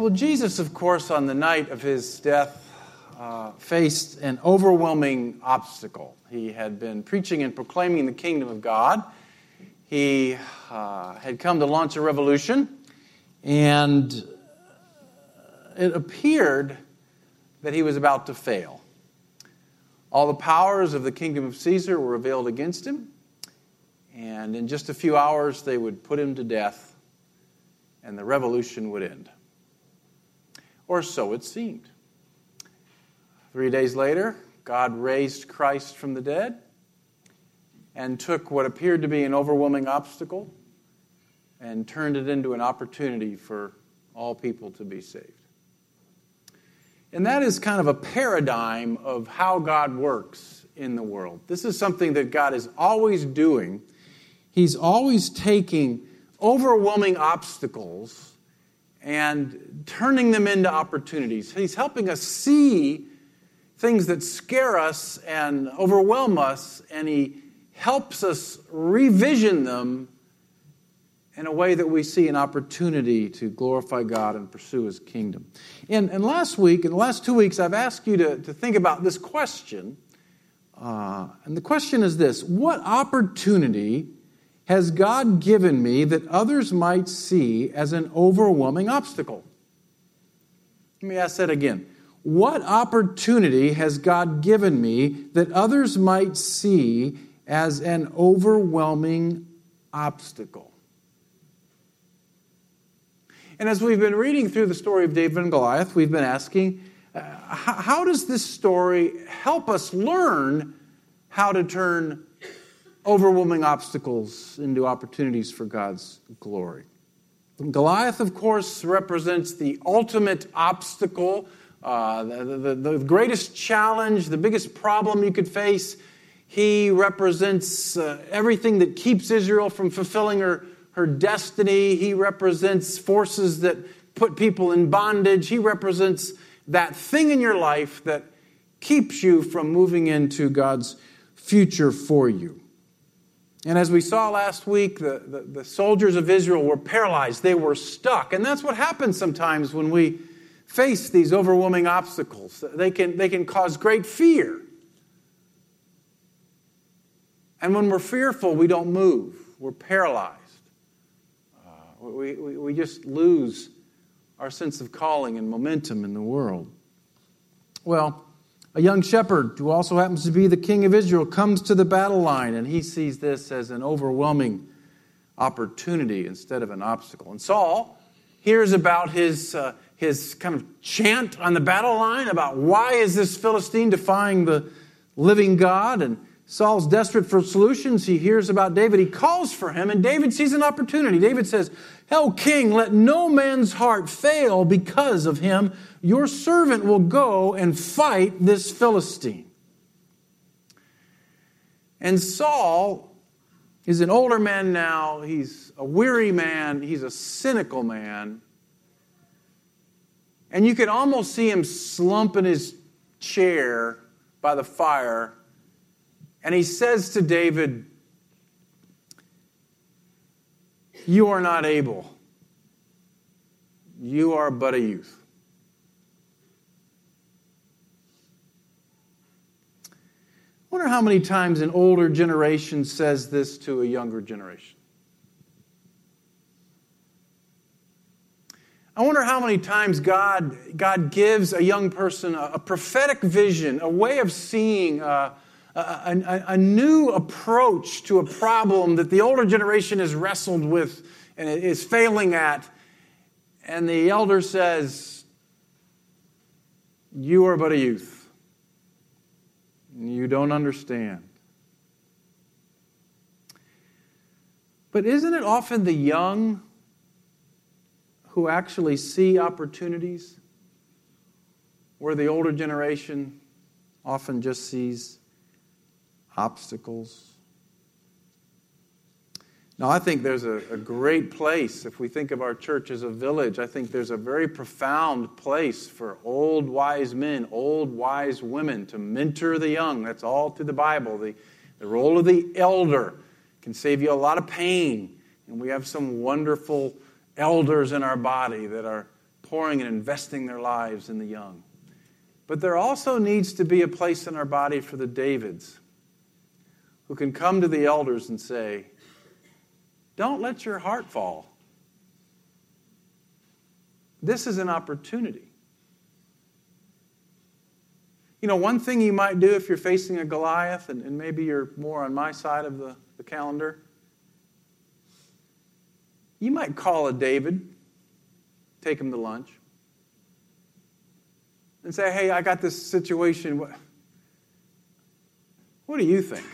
Well, Jesus, of course, on the night of his death, uh, faced an overwhelming obstacle. He had been preaching and proclaiming the kingdom of God. He uh, had come to launch a revolution, and it appeared that he was about to fail. All the powers of the kingdom of Caesar were revealed against him, and in just a few hours they would put him to death, and the revolution would end. Or so it seemed. Three days later, God raised Christ from the dead and took what appeared to be an overwhelming obstacle and turned it into an opportunity for all people to be saved. And that is kind of a paradigm of how God works in the world. This is something that God is always doing. He's always taking overwhelming obstacles and turning them into opportunities. He's helping us see things that scare us and overwhelm us, and He helps us revision them in a way that we see an opportunity to glorify God and pursue His kingdom. And, and last week, in the last two weeks, I've asked you to, to think about this question. Uh, and the question is this What opportunity has God given me that others might see as an overwhelming obstacle? Let me ask that again. What opportunity has God given me that others might see as an overwhelming obstacle? And as we've been reading through the story of David and Goliath, we've been asking uh, how, how does this story help us learn how to turn overwhelming obstacles into opportunities for God's glory? Goliath, of course, represents the ultimate obstacle, uh, the, the, the, greatest challenge, the biggest problem you could face. He represents uh, everything that keeps Israel from fulfilling her her destiny. He represents forces that put people in bondage. He represents that thing in your life that keeps you from moving into God's future for you. And as we saw last week, the, the, the, soldiers of Israel were paralyzed. They were stuck. And that's what happens sometimes when we face these overwhelming obstacles. They can, they can cause great fear. And when we're fearful, we don't move, we're paralyzed. Uh, we, we, we just lose our sense of calling and momentum in the world. Well, a young shepherd who also happens to be the king of Israel comes to the battle line and he sees this as an overwhelming opportunity instead of an obstacle. And Saul hears about his, uh, his kind of chant on the battle line about why is this Philistine defying the living God and Saul's desperate for solutions. He hears about David. He calls for him, and David sees an opportunity. David says, Hell, king, let no man's heart fail because of him. Your servant will go and fight this Philistine. And Saul is an older man now. He's a weary man. He's a cynical man. And you can almost see him slump in his chair by the fire and he says to David, You are not able. You are but a youth. I wonder how many times an older generation says this to a younger generation. I wonder how many times God, God gives a young person a, a prophetic vision, a way of seeing, uh, a, a, a, new approach to a problem that the older generation has wrestled with and is failing at. And the elder says, You are but a youth. You don't understand. But isn't it often the young who actually see opportunities where the older generation often just sees obstacles. Now, I think there's a, a, great place, if we think of our church as a village, I think there's a very profound place for old wise men, old wise women to mentor the young. That's all through the Bible. The, the role of the elder can save you a lot of pain. And we have some wonderful elders in our body that are pouring and investing their lives in the young. But there also needs to be a place in our body for the Davids who can come to the elders and say, Don't let your heart fall. This is an opportunity. You know, one thing you might do if you're facing a Goliath, and, and maybe you're more on my side of the, the calendar, you might call a David, take him to lunch, and say, Hey, I got this situation. What, what do you think?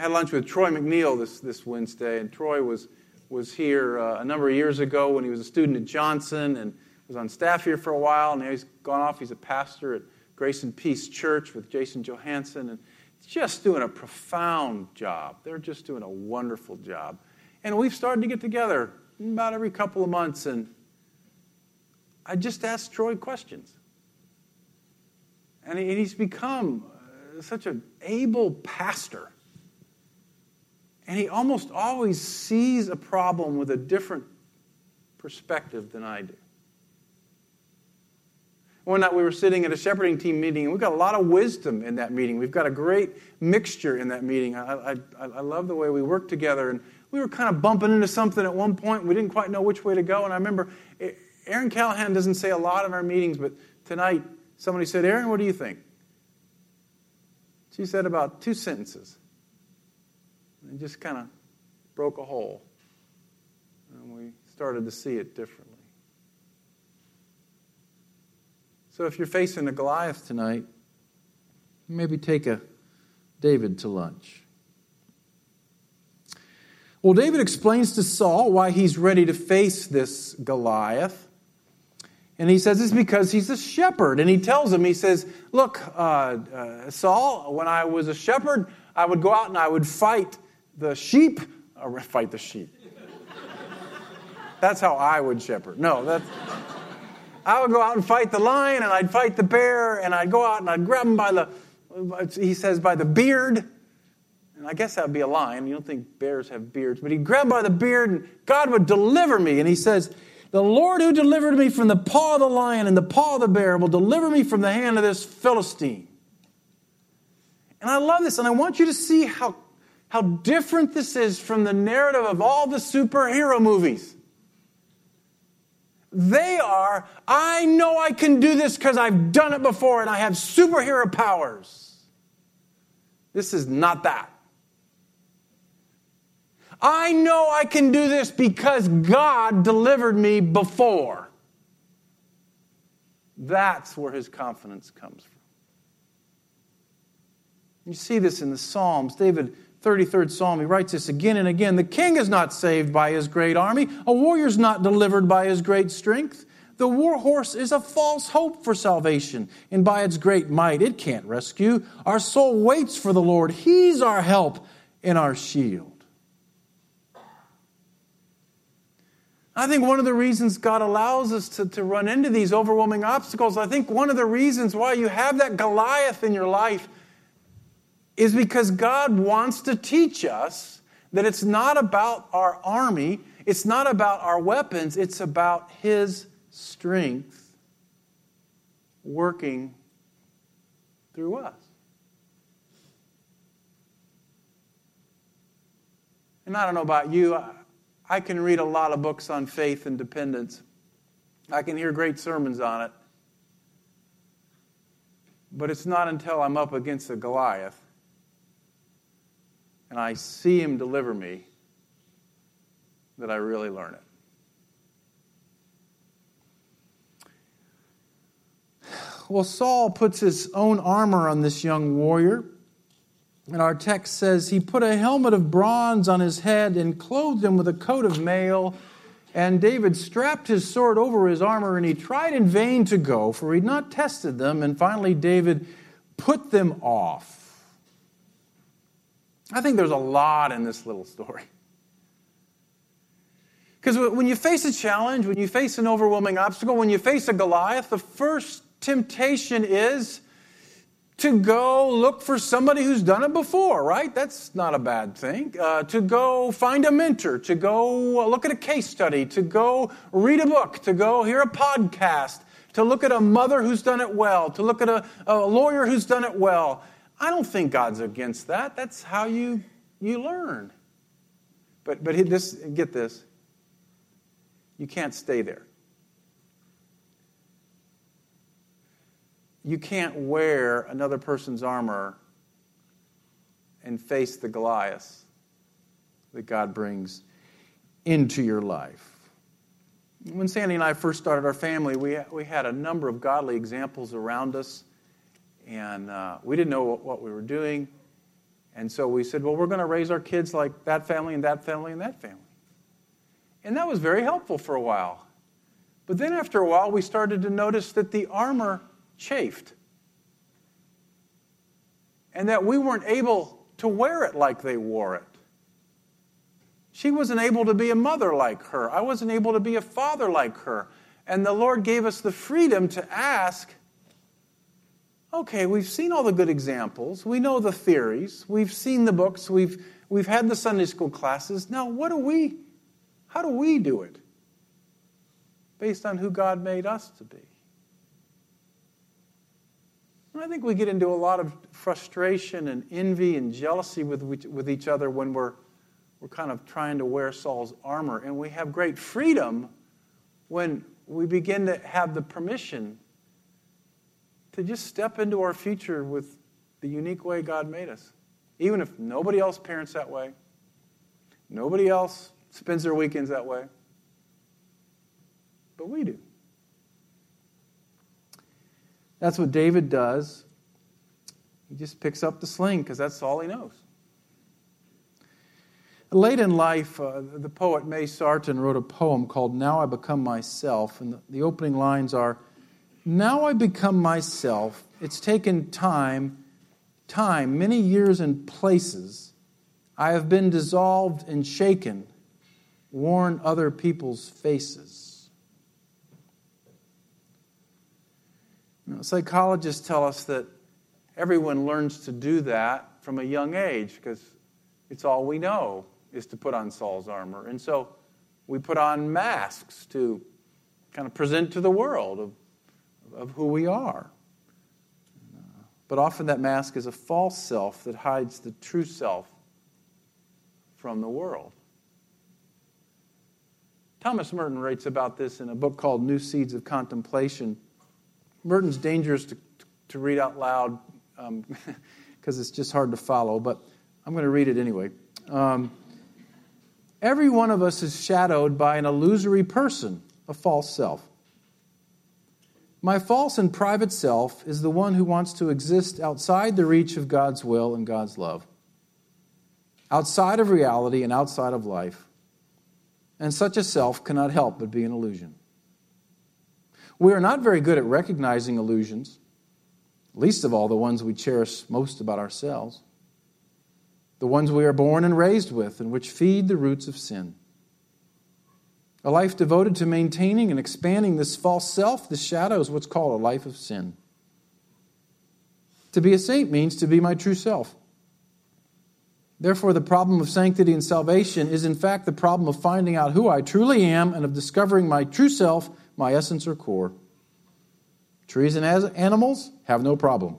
I had lunch with Troy McNeil this, this Wednesday, and Troy was, was here uh, a number of years ago when he was a student at Johnson and was on staff here for a while. And now he's gone off. He's a pastor at Grace and Peace Church with Jason Johansson, and just doing a profound job. They're just doing a wonderful job. And we've started to get together about every couple of months, and I just ask Troy questions. And he's become uh, such an able pastor. And he almost always sees a problem with a different perspective than I do. One night we were sitting at a shepherding team meeting, and we've got a lot of wisdom in that meeting. We've got a great mixture in that meeting. I, I, I love the way we work together. And we were kind of bumping into something at one point. We didn't quite know which way to go. And I remember Aaron Callahan doesn't say a lot in our meetings, but tonight somebody said, Aaron, what do you think? She said about two sentences. And just kind of broke a hole. And we started to see it differently. So if you're facing a Goliath tonight, maybe take a David to lunch. Well, David explains to Saul why he's ready to face this Goliath. And he says it's because he's a shepherd. And he tells him, he says, Look, uh, uh, Saul, when I was a shepherd, I would go out and I would fight the sheep, uh, or fight the sheep. That's how I would shepherd. No, that's. I would go out and fight the lion, and I'd fight the bear, and I'd go out and I'd grab him by the, he says, by the beard, and I guess that would be a lion. You don't think bears have beards. But he'd grab by the beard and God would deliver me. And he says, The Lord who delivered me from the paw of the lion and the paw of the bear will deliver me from the hand of this Philistine. And I love this. And I want you to see how, how different this is from the narrative of all the superhero movies. They are, I know I can do this because I've done it before and I have superhero powers. This is not that. I know I can do this because God delivered me before. That's where his confidence comes from. You see this in the Psalms. David, 33rd Psalm, he writes this again and again The king is not saved by his great army, a warrior's not delivered by his great strength. The war horse is a false hope for salvation, and by its great might it can't rescue. Our soul waits for the Lord. He's our help and our shield. I think one of the reasons God allows us to, to run into these overwhelming obstacles, I think one of the reasons why you have that Goliath in your life is because God wants to teach us that it's not about our army, it's not about our weapons, it's about His strength working through us. And I don't know about you. I can read a lot of books on faith and dependence. I can hear great sermons on it. But it's not until I'm up against a Goliath and I see him deliver me that I really learn it. Well, Saul puts his own armor on this young warrior. And our text says, He put a helmet of bronze on his head and clothed him with a coat of mail. And David strapped his sword over his armor, and he tried in vain to go, for he'd not tested them. And finally, David put them off. I think there's a lot in this little story. Because when you face a challenge, when you face an overwhelming obstacle, when you face a Goliath, the first temptation is to go look for somebody who's done it before, right? That's not a bad thing. Uh, to go find a mentor, to go look at a case study, to go read a book, to go hear a podcast, to look at a mother who's done it well, to look at a, a lawyer who's done it well. I don't think God's against that. That's how you, you learn. But, but this, get this you can't stay there. You can't wear another person's armor and face the Goliath that God brings into your life. When Sandy and I first started our family, we, we had a number of godly examples around us, and uh, we didn't know what, what we were doing. And so we said, well, we're going to raise our kids like that family and that family and that family. And that was very helpful for a while. But then after a while, we started to notice that the armor chafed. And that we weren't able to wear it like they wore it. She wasn't able to be a mother like her. I wasn't able to be a father like her. And the Lord gave us the freedom to ask okay, we've seen all the good examples, we know the theories, we've seen the books, we've, we've had the Sunday school classes. Now, what do we, how do we do it? Based on who God made us to be. And I think we get into a lot of frustration and envy and jealousy with, with each other when we're, we're kind of trying to wear Saul's armor. And we have great freedom when we begin to have the permission to just step into our future with the unique way God made us. Even if nobody else parents that way, nobody else spends their weekends that way, but we do. That's what David does. He just picks up the sling because that's all he knows. Late in life, uh, the poet May Sarton wrote a poem called Now I Become Myself, and the, the opening lines are Now I become myself. It's taken time, time, many years and places. I have been dissolved and shaken, worn other people's faces. Know, psychologists tell us that everyone learns to do that from a young age because it's all we know is to put on Saul's armor. And so we put on masks to kind of present to the world of, of who we are. But often that mask is a false self that hides the true self from the world. Thomas Merton writes about this in a book called New Seeds of Contemplation. Merton's dangerous to, to read out loud because um, it's just hard to follow, but I'm going to read it anyway. Um, every one of us is shadowed by an illusory person, a false self. My false and private self is the one who wants to exist outside the reach of God's will and God's love, outside of reality and outside of life. And such a self cannot help but be an illusion. We are not very good at recognizing illusions, least of all the ones we cherish most about ourselves, the ones we are born and raised with, and which feed the roots of sin. A life devoted to maintaining and expanding this false self, this shadow, is what's called a life of sin. To be a saint means to be my true self. Therefore, the problem of sanctity and salvation is, in fact, the problem of finding out who I truly am and of discovering my true self my essence or core. Trees and animals have no problem.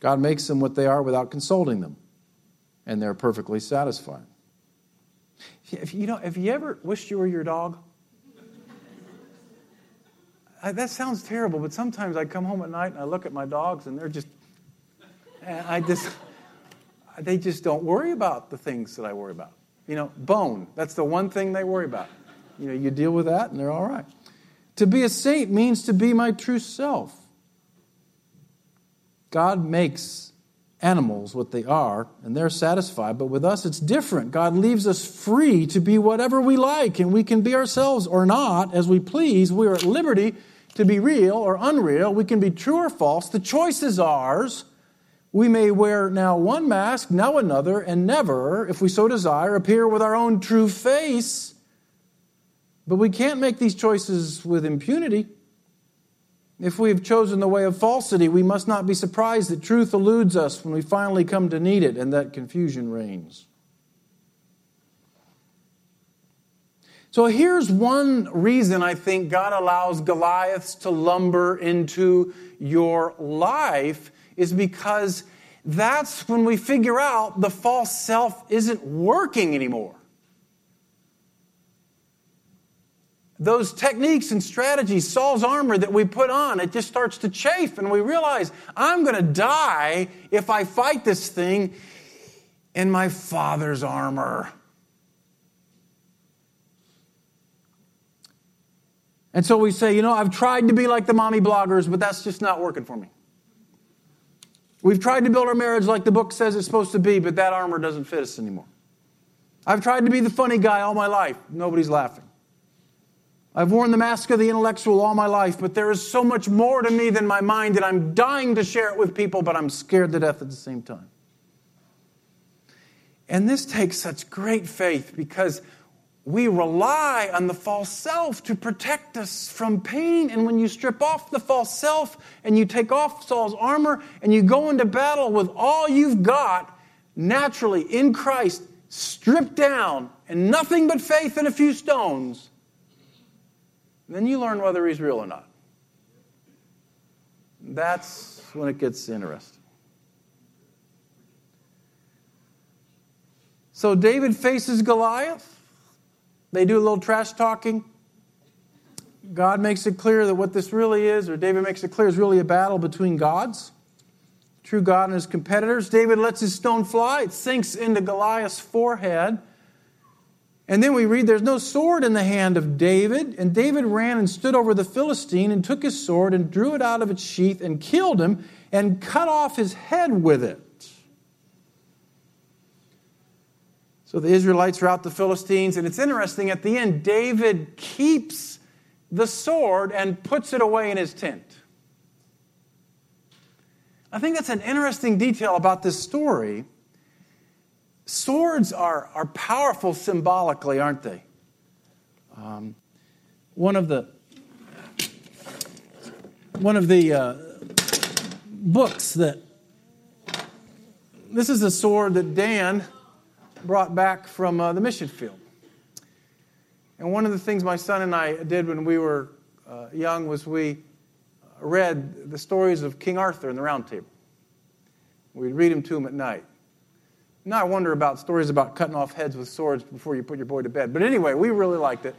God makes them what they are without consulting them, and they're perfectly satisfied. If you know, have you ever wished you were your dog? I, that sounds terrible, but sometimes I come home at night and I look at my dogs, and they're just, I just, they just don't worry about the things that I worry about. You know, bone, that's the one thing they worry about. You know, you deal with that, and they're all right. To be a saint means to be my true self. God makes animals what they are, and they're satisfied, but with us it's different. God leaves us free to be whatever we like, and we can be ourselves or not as we please. We are at liberty to be real or unreal. We can be true or false. The choice is ours. We may wear now one mask, now another, and never, if we so desire, appear with our own true face. But we can't make these choices with impunity. If we have chosen the way of falsity, we must not be surprised that truth eludes us when we finally come to need it and that confusion reigns. So here's one reason I think God allows Goliaths to lumber into your life is because that's when we figure out the false self isn't working anymore. Those techniques and strategies, Saul's armor that we put on, it just starts to chafe, and we realize I'm going to die if I fight this thing in my father's armor. And so we say, you know, I've tried to be like the mommy bloggers, but that's just not working for me. We've tried to build our marriage like the book says it's supposed to be, but that armor doesn't fit us anymore. I've tried to be the funny guy all my life. Nobody's laughing. I've worn the mask of the intellectual all my life, but there is so much more to me than my mind, and I'm dying to share it with people, but I'm scared to death at the same time. And this takes such great faith because we rely on the false self to protect us from pain. And when you strip off the false self and you take off Saul's armor and you go into battle with all you've got, naturally in Christ, stripped down, and nothing but faith and a few stones, then you learn whether he's real or not. That's when it gets interesting. So David faces Goliath. They do a little trash talking. God makes it clear that what this really is, or David makes it clear, is really a battle between gods, true God and his competitors. David lets his stone fly, it sinks into Goliath's forehead. And then we read there's no sword in the hand of David. And David ran and stood over the Philistine and took his sword and drew it out of its sheath and killed him and cut off his head with it. So the Israelites rout the Philistines, and it's interesting at the end, David keeps the sword and puts it away in his tent. I think that's an interesting detail about this story. Swords are, are powerful symbolically, aren't they? Um, one of the one of the uh, books that this is a sword that Dan brought back from uh, the mission field. And one of the things my son and I did when we were uh, young was we read the stories of King Arthur in the Round Table. We'd read them to him at night. Now I wonder about stories about cutting off heads with swords before you put your boy to bed. But anyway, we really liked it.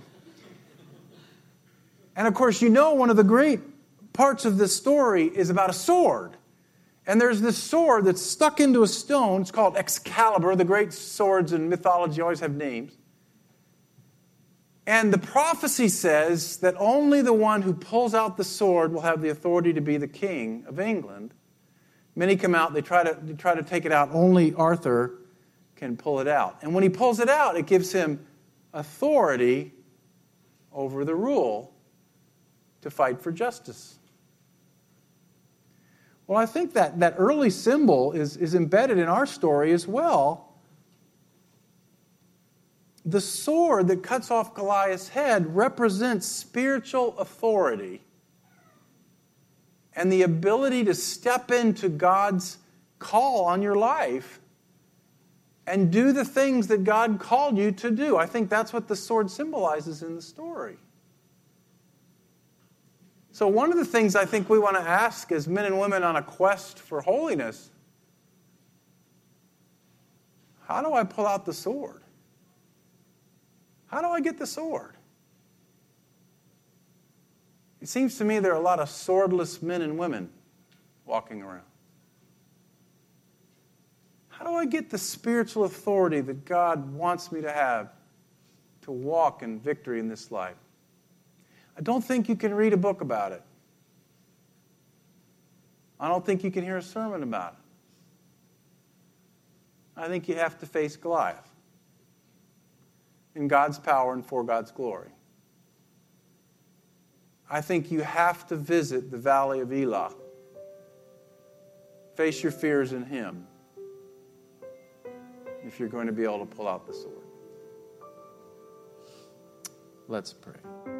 And of course, you know, one of the great parts of this story is about a sword. And there's this sword that's stuck into a stone. It's called Excalibur. The great swords in mythology always have names. And the prophecy says that only the one who pulls out the sword will have the authority to be the king of England. Many come out, they try to, they try to take it out. Only Arthur can pull it out. And when he pulls it out, it gives him authority over the rule to fight for justice. Well, I think that, that early symbol is, is embedded in our story as well. The sword that cuts off Goliath's head represents spiritual authority and the ability to step into God's call on your life and do the things that God called you to do. I think that's what the sword symbolizes in the story. So, one of the things I think we want to ask as men and women on a quest for holiness how do I pull out the sword? How do I get the sword? It seems to me there are a lot of swordless men and women walking around. How do I get the spiritual authority that God wants me to have to walk in victory in this life? I don't think you can read a book about it. I don't think you can hear a sermon about it. I think you have to face Goliath in God's power and for God's glory. I think you have to visit the valley of Elah. Face your fears in Him if you're going to be able to pull out the sword. Let's pray.